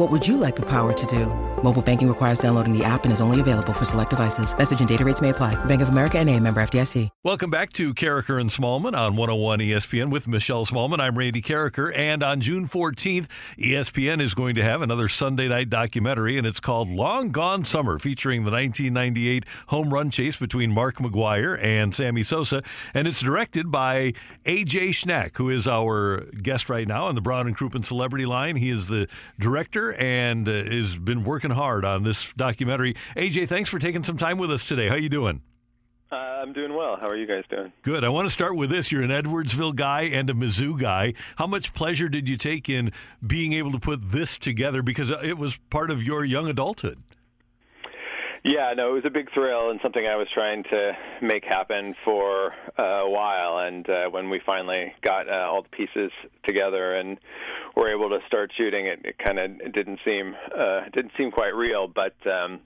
What would you like the power to do? Mobile banking requires downloading the app and is only available for select devices. Message and data rates may apply. Bank of America and a member FDIC. Welcome back to Karraker and Smallman on 101 ESPN with Michelle Smallman. I'm Randy Karraker, and on June 14th, ESPN is going to have another Sunday night documentary, and it's called Long Gone Summer, featuring the 1998 home run chase between Mark McGwire and Sammy Sosa, and it's directed by AJ Schnack, who is our guest right now on the Brown and Crouppen Celebrity Line. He is the director and uh, has been working hard on this documentary. AJ, thanks for taking some time with us today. How are you doing? Uh, I'm doing well. How are you guys doing? Good. I want to start with this. You're an Edwardsville guy and a Mizzou guy. How much pleasure did you take in being able to put this together because it was part of your young adulthood? Yeah, no, it was a big thrill and something I was trying to make happen for a while. And uh, when we finally got uh, all the pieces together and were able to start shooting, it, it kind of didn't seem uh, didn't seem quite real. But um,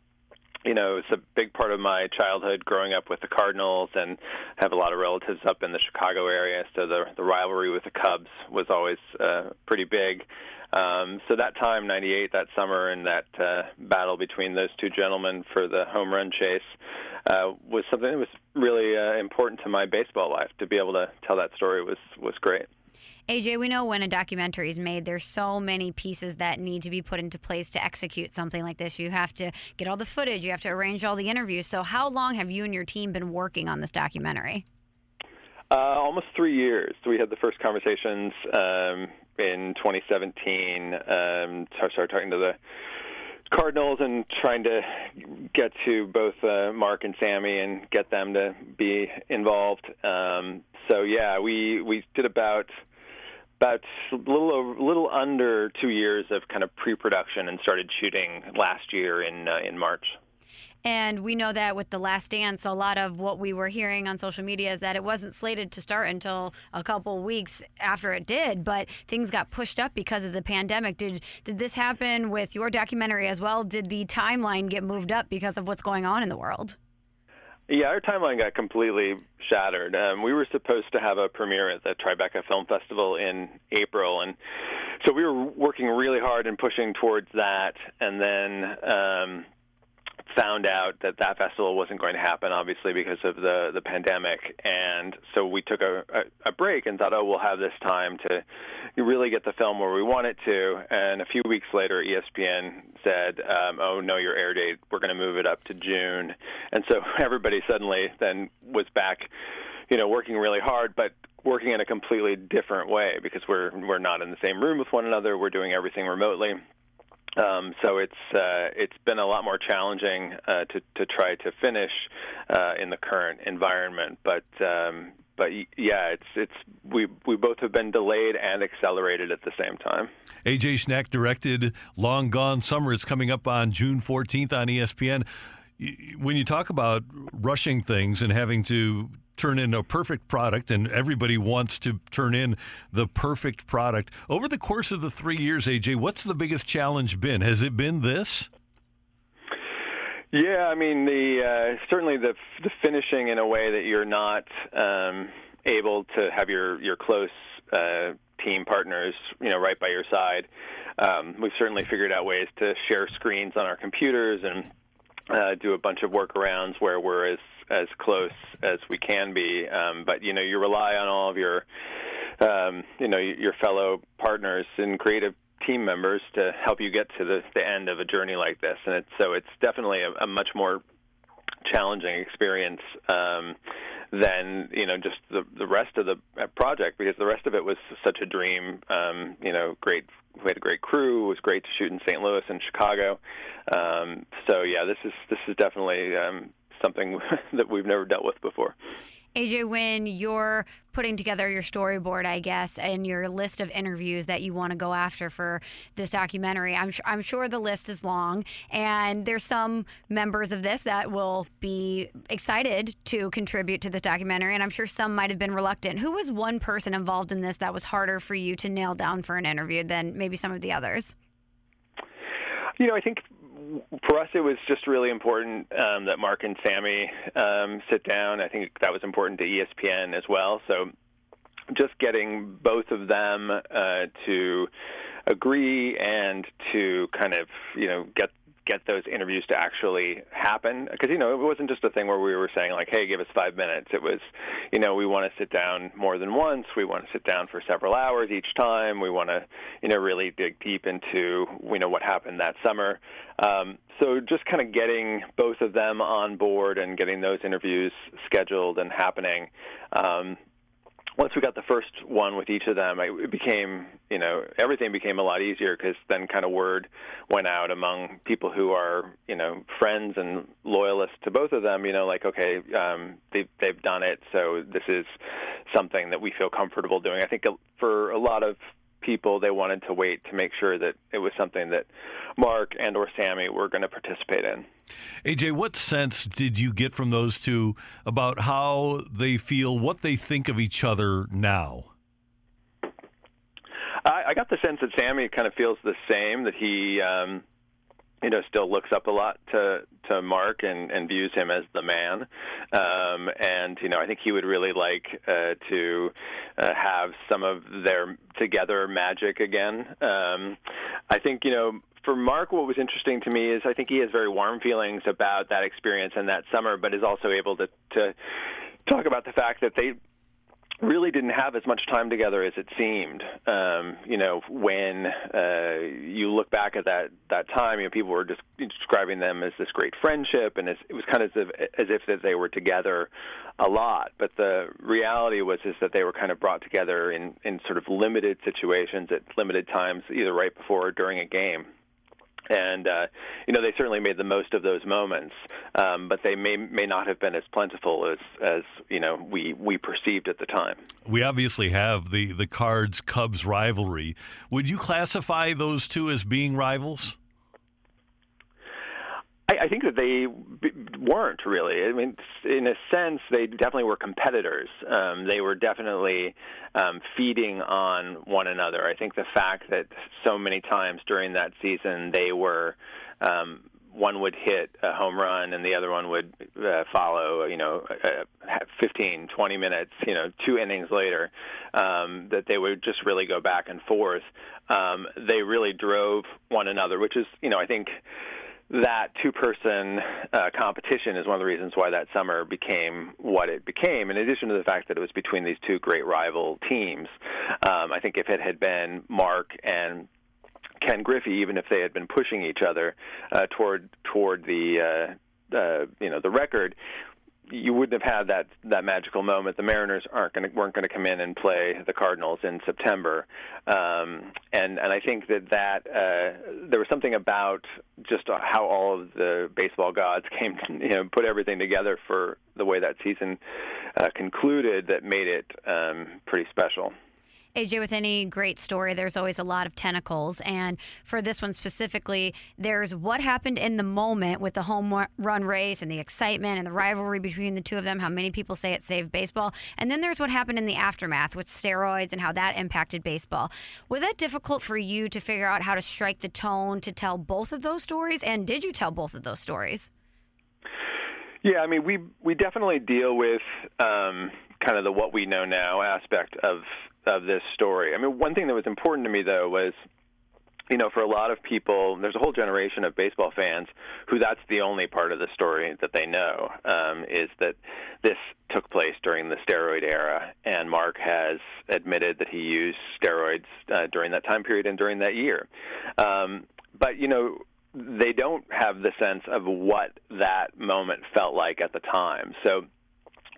you know, it's a big part of my childhood growing up with the Cardinals and have a lot of relatives up in the Chicago area. So the the rivalry with the Cubs was always uh, pretty big. Um, so that time, '98, that summer, and that uh, battle between those two gentlemen for the home run chase uh, was something that was really uh, important to my baseball life. To be able to tell that story was was great. AJ, we know when a documentary is made, there's so many pieces that need to be put into place to execute something like this. You have to get all the footage, you have to arrange all the interviews. So, how long have you and your team been working on this documentary? Uh, almost three years. We had the first conversations um, in 2017. Um, started talking to the Cardinals and trying to get to both uh, Mark and Sammy and get them to be involved. Um, so yeah, we we did about about a little little under two years of kind of pre-production and started shooting last year in uh, in March. And we know that with The Last Dance, a lot of what we were hearing on social media is that it wasn't slated to start until a couple weeks after it did, but things got pushed up because of the pandemic. Did did this happen with your documentary as well? Did the timeline get moved up because of what's going on in the world? Yeah, our timeline got completely shattered. Um, we were supposed to have a premiere at the Tribeca Film Festival in April, and so we were working really hard and pushing towards that. And then um, found out that that festival wasn't going to happen, obviously because of the the pandemic, and so we took a, a, a break and thought, oh, we'll have this time to really get the film where we want it to. And a few weeks later, ESPN said, um, oh no, your air date, we're going to move it up to June, and so everybody suddenly then was back, you know, working really hard, but working in a completely different way because we're we're not in the same room with one another. We're doing everything remotely. Um, so it's uh, it's been a lot more challenging uh, to to try to finish uh, in the current environment, but um, but yeah, it's it's we we both have been delayed and accelerated at the same time. AJ Schnack directed Long Gone Summer. It's coming up on June 14th on ESPN. When you talk about rushing things and having to turn in a perfect product, and everybody wants to turn in the perfect product. Over the course of the three years, AJ, what's the biggest challenge been? Has it been this? Yeah, I mean the uh, certainly the the finishing in a way that you're not um, able to have your your close uh, team partners, you know, right by your side. Um, we've certainly figured out ways to share screens on our computers and uh, do a bunch of workarounds where we're as as close as we can be. Um, but you know, you rely on all of your um, you know your fellow partners and creative team members to help you get to the, the end of a journey like this. And it's, so it's definitely a, a much more challenging experience um, than you know just the the rest of the uh, project because the rest of it was such a dream. Um, you know, great. We had a great crew. It was great to shoot in St. Louis and Chicago. Um, so yeah, this is this is definitely um, something that we've never dealt with before. AJ, when you're putting together your storyboard, I guess, and your list of interviews that you want to go after for this documentary, I'm, I'm sure the list is long. And there's some members of this that will be excited to contribute to this documentary. And I'm sure some might have been reluctant. Who was one person involved in this that was harder for you to nail down for an interview than maybe some of the others? You know, I think for us, it was just really important um, that Mark and Sammy um, sit down. I think that was important to ESPN as well. So just getting both of them uh, to agree and to kind of you know get get those interviews to actually happen? Because you know it wasn't just a thing where we were saying like hey give us 5 minutes. It was you know we want to sit down more than once. We want to sit down for several hours each time. We want to you know really dig deep into you know what happened that summer. Um, so just kind of getting both of them on board and getting those interviews scheduled and happening um, once we got the first one with each of them, it became, you know, everything became a lot easier because then kind of word went out among people who are, you know, friends and loyalists to both of them. You know, like okay, um, they've they've done it, so this is something that we feel comfortable doing. I think for a lot of people they wanted to wait to make sure that it was something that Mark and or Sammy were going to participate in. AJ, what sense did you get from those two about how they feel, what they think of each other now? I, I got the sense that Sammy kind of feels the same. That he um, you know still looks up a lot to to Mark and and views him as the man. Um and you know I think he would really like uh to uh, have some of their together magic again. Um I think you know for Mark, what was interesting to me is I think he has very warm feelings about that experience and that summer, but is also able to to talk about the fact that they really didn't have as much time together as it seemed. Um, you know, when uh, you look back at that that time, you know, people were just describing them as this great friendship, and it was kind of as if, as if that they were together a lot. But the reality was is that they were kind of brought together in in sort of limited situations at limited times, either right before or during a game and uh, you know they certainly made the most of those moments, um, but they may may not have been as plentiful as as you know we we perceived at the time. We obviously have the the Cards Cubs rivalry. Would you classify those two as being rivals? I, I think that they weren't really. I mean, in a sense, they definitely were competitors. Um, they were definitely um, feeding on one another. I think the fact that so many times during that season they were. Um, one would hit a home run and the other one would uh, follow, you know, uh, 15, 20 minutes, you know, two innings later, um, that they would just really go back and forth. Um, they really drove one another, which is, you know, I think that two person uh, competition is one of the reasons why that summer became what it became, in addition to the fact that it was between these two great rival teams. Um, I think if it had been Mark and Ken Griffey, even if they had been pushing each other uh, toward toward the uh, uh, you know the record, you wouldn't have had that that magical moment. The Mariners aren't going weren't going to come in and play the Cardinals in September, um, and and I think that that uh, there was something about just how all of the baseball gods came, to, you know, put everything together for the way that season uh, concluded that made it um, pretty special. AJ, with any great story, there's always a lot of tentacles. And for this one specifically, there's what happened in the moment with the home run race and the excitement and the rivalry between the two of them, how many people say it saved baseball. And then there's what happened in the aftermath with steroids and how that impacted baseball. Was that difficult for you to figure out how to strike the tone to tell both of those stories? And did you tell both of those stories? Yeah, I mean, we we definitely deal with um, kind of the what we know now aspect of of this story. I mean, one thing that was important to me though was you know, for a lot of people, there's a whole generation of baseball fans who that's the only part of the story that they know um, is that this took place during the steroid era, and Mark has admitted that he used steroids uh, during that time period and during that year. Um, but you know, they don't have the sense of what that moment felt like at the time. So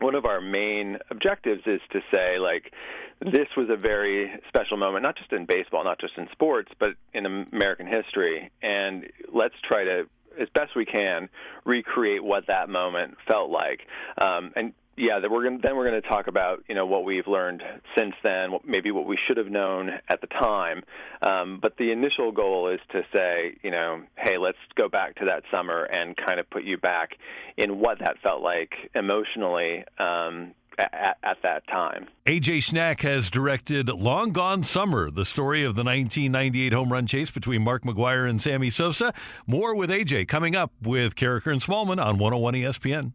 one of our main objectives is to say like this was a very special moment not just in baseball not just in sports but in american history. And let's try to as best we can recreate what that moment felt like. Um, and yeah, that we're gonna, then we're going to talk about you know what we've learned since then, maybe what we should have known at the time. Um, but the initial goal is to say, you know, hey, let's go back to that summer and kind of put you back in what that felt like emotionally. Um, at, at, that time. AJ Schnack has directed Long Gone Summer, the story of the 1998 home run chase between Mark McGwire and Sammy Sosa. More with AJ coming up with Karraker and Smallman on 101 ESPN.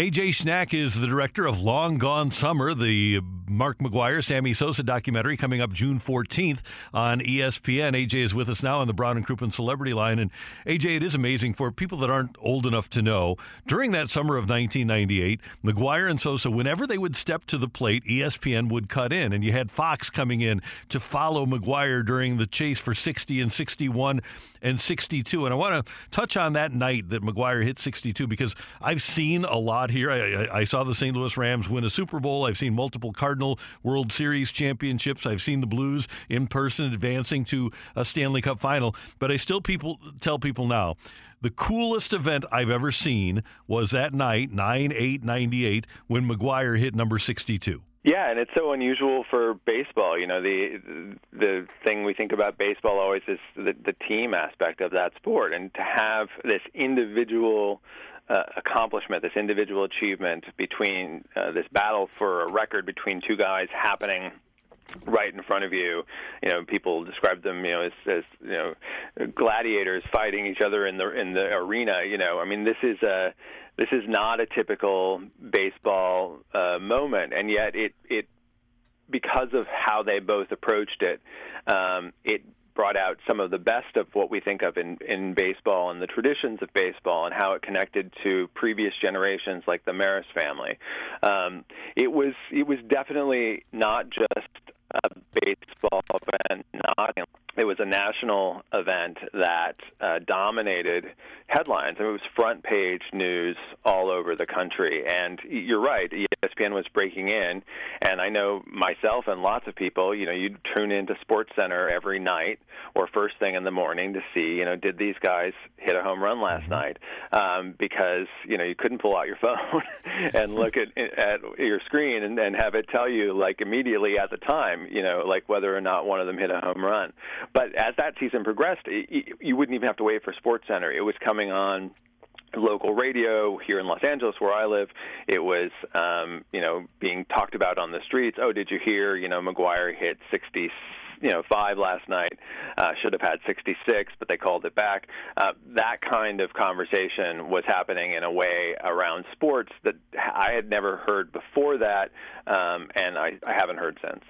AJ Schnack is the director of Long Gone Summer, the Mark McGwire, Sammy Sosa documentary coming up June 14th on ESPN. AJ is with us now on the Brown and Crouppen Celebrity Line. And AJ, it is amazing for people that aren't old enough to know. During that summer of 1998, McGwire and Sosa, whenever they would step to the plate, ESPN would cut in. And you had Fox coming in to follow McGwire during the chase for 60 and 61 and 62. And I want to touch on that night that McGwire hit 62 because I've seen a lot here. I, I, saw the St. Louis Rams win a Super Bowl. I've seen multiple Cardinal World Series championships. I've seen the Blues in person advancing to a Stanley Cup final. But I still people tell people now the coolest event I've ever seen was that night, 9 8 98, when McGwire hit number 62. Yeah, and it's so unusual for baseball. You know, the the thing we think about baseball always is the, the team aspect of that sport, and to have this individual uh, accomplishment, this individual achievement between uh, this battle for a record between two guys happening right in front of you. You know, people describe them, you know, as, as you know, gladiators fighting each other in the in the arena. You know, I mean, this is a this is not a typical baseball uh, moment, and yet it it because of how they both approached it, um, it brought out some of the best of what we think of in, in baseball and the traditions of baseball and how it connected to previous generations like the Maris family. Um, it was it was definitely not just a baseball event, not it was a national event that uh, dominated headlines. I mean, it was front page news all over the country. And you're right, ESPN was breaking in, and I know myself and lots of people. You know, you'd tune into Sports Center every night or first thing in the morning to see, you know, did these guys hit a home run last mm-hmm. night? Um, because you know you couldn't pull out your phone and look at at your screen and, and have it tell you like immediately at the time, you know, like whether or not one of them hit a home run. But as that season progressed, you wouldn't even have to wait for Sports Center. It was coming on local radio here in Los Angeles where I live. It was um you know being talked about on the streets. Oh did you hear you know McGwire hit 60 you know five last night? Uh should have had 66 but they called it back. Uh that kind of conversation was happening in a way around sports that I had never heard before that um and I I haven't heard since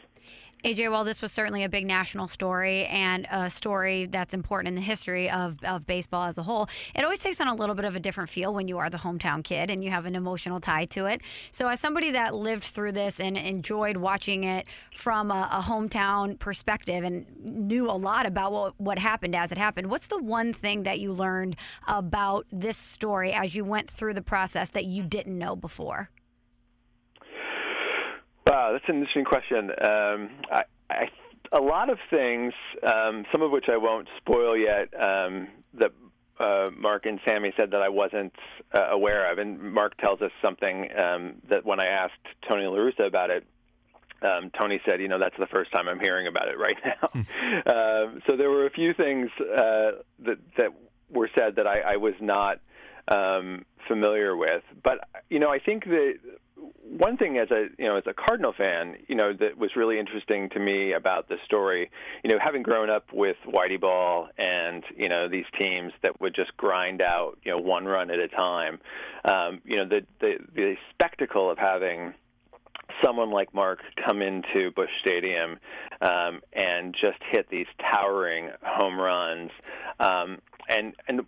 AJ, well, this was certainly a big national story and a story that's important in the history of, of baseball as a whole. It always takes on a little bit of a different feel when you are the hometown kid and you have an emotional tie to it. So, as somebody that lived through this and enjoyed watching it from a, a hometown perspective and knew a lot about what, what happened as it happened, what's the one thing that you learned about this story as you went through the process that you didn't know before? Wow, that's an interesting question. Um, I, I, a lot of things, um, some of which I won't spoil yet, um, that uh, Mark and Sammy said that I wasn't uh, aware of. And Mark tells us something um, that when I asked Tony La Russa about it, um, Tony said, you know, that's the first time I'm hearing about it right now. uh, so there were a few things uh, that that were said that I, I was not um, familiar with. But you know, I think that one thing as a you know as a Cardinal fan, you know that was really interesting to me about the story, you know, having grown up with Whitey Ball and you know these teams that would just grind out you know one run at a time, um, you know the the the spectacle of having someone like Mark come into Busch Stadium um, and just hit these towering home runs, um, and and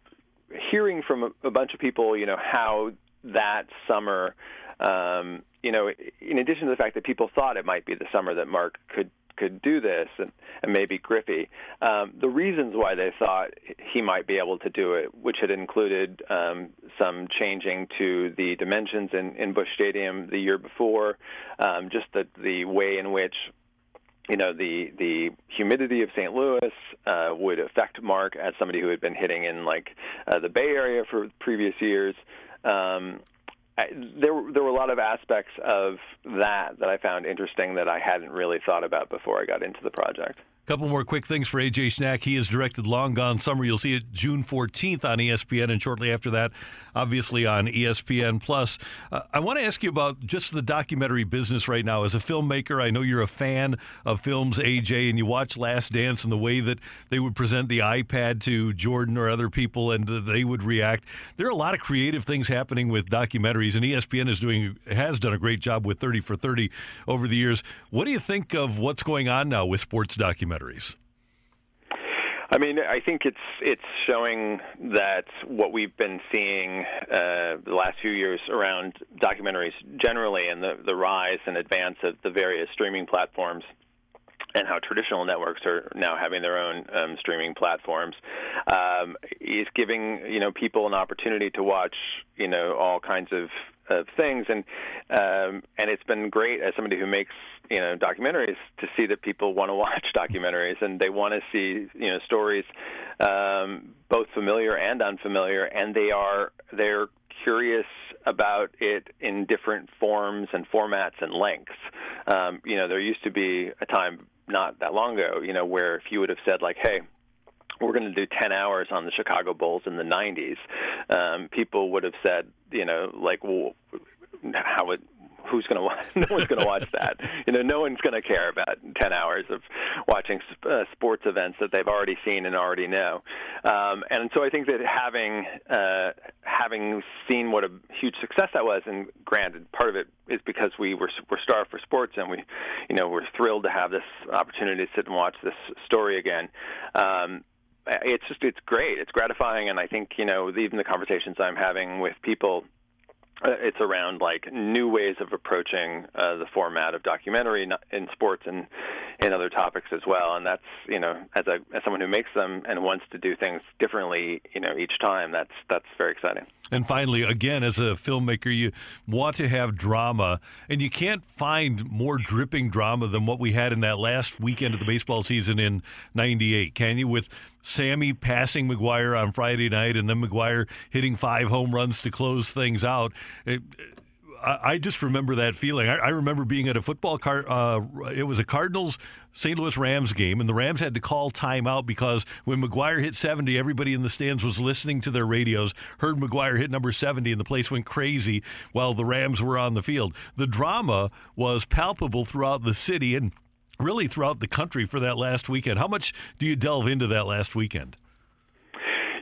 hearing from a, bunch of people, you know, how that summer, um, you know, in addition to the fact that people thought it might be the summer that Mark could could do this, and, and maybe Griffey, um, the reasons why they thought he might be able to do it, which had included um, some changing to the dimensions in, in Busch Stadium the year before, um, just the the way in which you know the the humidity of St. Louis uh, would affect Mark as somebody who had been hitting in like uh, the Bay Area for previous years. Um, I, there there were a lot of aspects of that that I found interesting that I hadn't really thought about before I got into the project. Couple more quick things for AJ Schnack. He has directed Long Gone Summer. You'll see it June 14th on ESPN, and shortly after that, obviously on ESPN Plus. Uh, I want to ask you about just the documentary business right now. As a filmmaker, I know you're a fan of films, AJ, and you watch Last Dance and the way that they would present the iPad to Jordan or other people, and they would react. There are a lot of creative things happening with documentaries, and ESPN is doing has done a great job with 30 for 30 over the years. What do you think of what's going on now with sports documentaries? Documentaries? I mean, I think it's it's showing that what we've been seeing uh, the last few years around documentaries generally, and the the rise and advance of the various streaming platforms, and how traditional networks are now having their own um, streaming platforms, um, is giving you know people an opportunity to watch you know all kinds of of things, and um, and it's been great as somebody who makes you know documentaries to see that people want to watch documentaries and they want to see you know stories um, both familiar and unfamiliar, and they are they're curious about it in different forms and formats and lengths. Um, you know, there used to be a time not that long ago, you know, where if you would have said like, hey we're going to do 10 hours on the Chicago Bulls in the 90s, um, people would have said, you know, like, well, how would who's going to watch? No one's going to watch that. You know, no one's going to care about 10 hours of watching uh, sports events that they've already seen and already know. Um, and so I think that having uh, having seen what a huge success that was, and granted, part of it is because we were we're starved for sports, and we, you know, we're thrilled to have this opportunity to sit and watch this story again. Um, it's just it's great. It's gratifying, and I think you know even the conversations I'm having with people uh, it's around like new ways of approaching uh, the format of documentary in sports and in other topics as well. And that's you know as a as someone who makes them and wants to do things differently, you know each time. That's that's very exciting. And finally, again, as a filmmaker, you want to have drama, and you can't find more dripping drama than what we had in that last weekend of the baseball season in '98. Can you? With Sammy passing McGwire on Friday night, and then McGwire hitting five home runs to close things out. It, I, just remember that feeling. I, I remember being at a football car. Uh, it was a Cardinals St. Louis Rams game, and the Rams had to call timeout because when McGwire hit 70, everybody in the stands was listening to their radios, heard McGwire hit number 70, and the place went crazy while the Rams were on the field. The drama was palpable throughout the city, and really throughout the country for that last weekend. How much do you delve into that last weekend?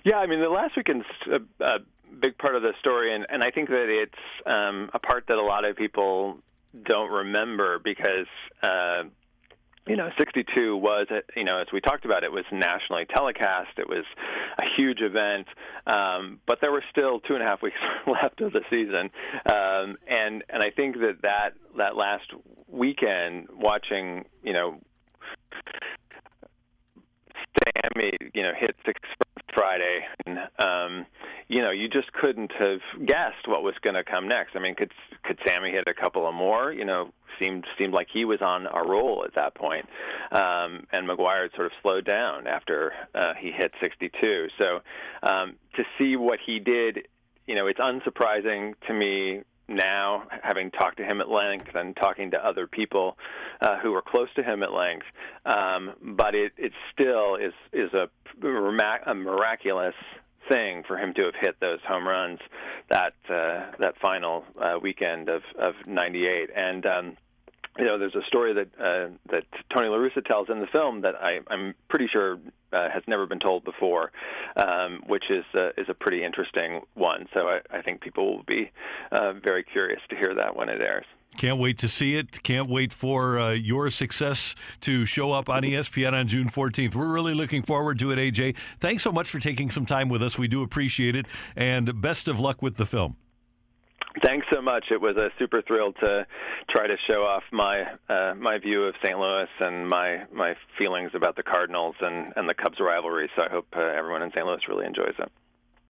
Yeah, I mean, the last weekend's a, a big part of the story, and, and I think that it's um, a part that a lot of people don't remember because. Uh, you know, 62 was, you know, as we talked about, it was nationally telecast. It was a huge event, um, but there were still two and a half weeks left of the season, um, and and I think that that that last weekend, watching, you know, Sammy, you know, hit six Friday, and um, you know, you just couldn't have guessed what was going to come next. I mean, could could Sammy hit a couple of more? You know, seemed seemed like he was on a roll at that point. Um, and McGwire had sort of slowed down after uh, he hit 62. So um, to see what he did, you know, it's unsurprising to me now, having talked to him at length and talking to other people uh, who were close to him at length. Um, but it, it still is is a, a miraculous thing for him to have hit those home runs that uh, that final uh, weekend of of '98 and. Um, you know, there's a story that uh, that Tony La Russa tells in the film that I, I'm pretty sure uh, has never been told before, um, which is uh, is a pretty interesting one. So I, I think people will be uh, very curious to hear that when it airs. Can't wait to see it. Can't wait for uh, your success to show up on ESPN on June 14th. We're really looking forward to it, AJ. Thanks so much for taking some time with us. We do appreciate it, and best of luck with the film. Thanks so much. It was a super thrill to try to show off my uh, my view of St. Louis and my my feelings about the Cardinals and and the Cubs rivalry. So I hope uh, everyone in St. Louis really enjoys it.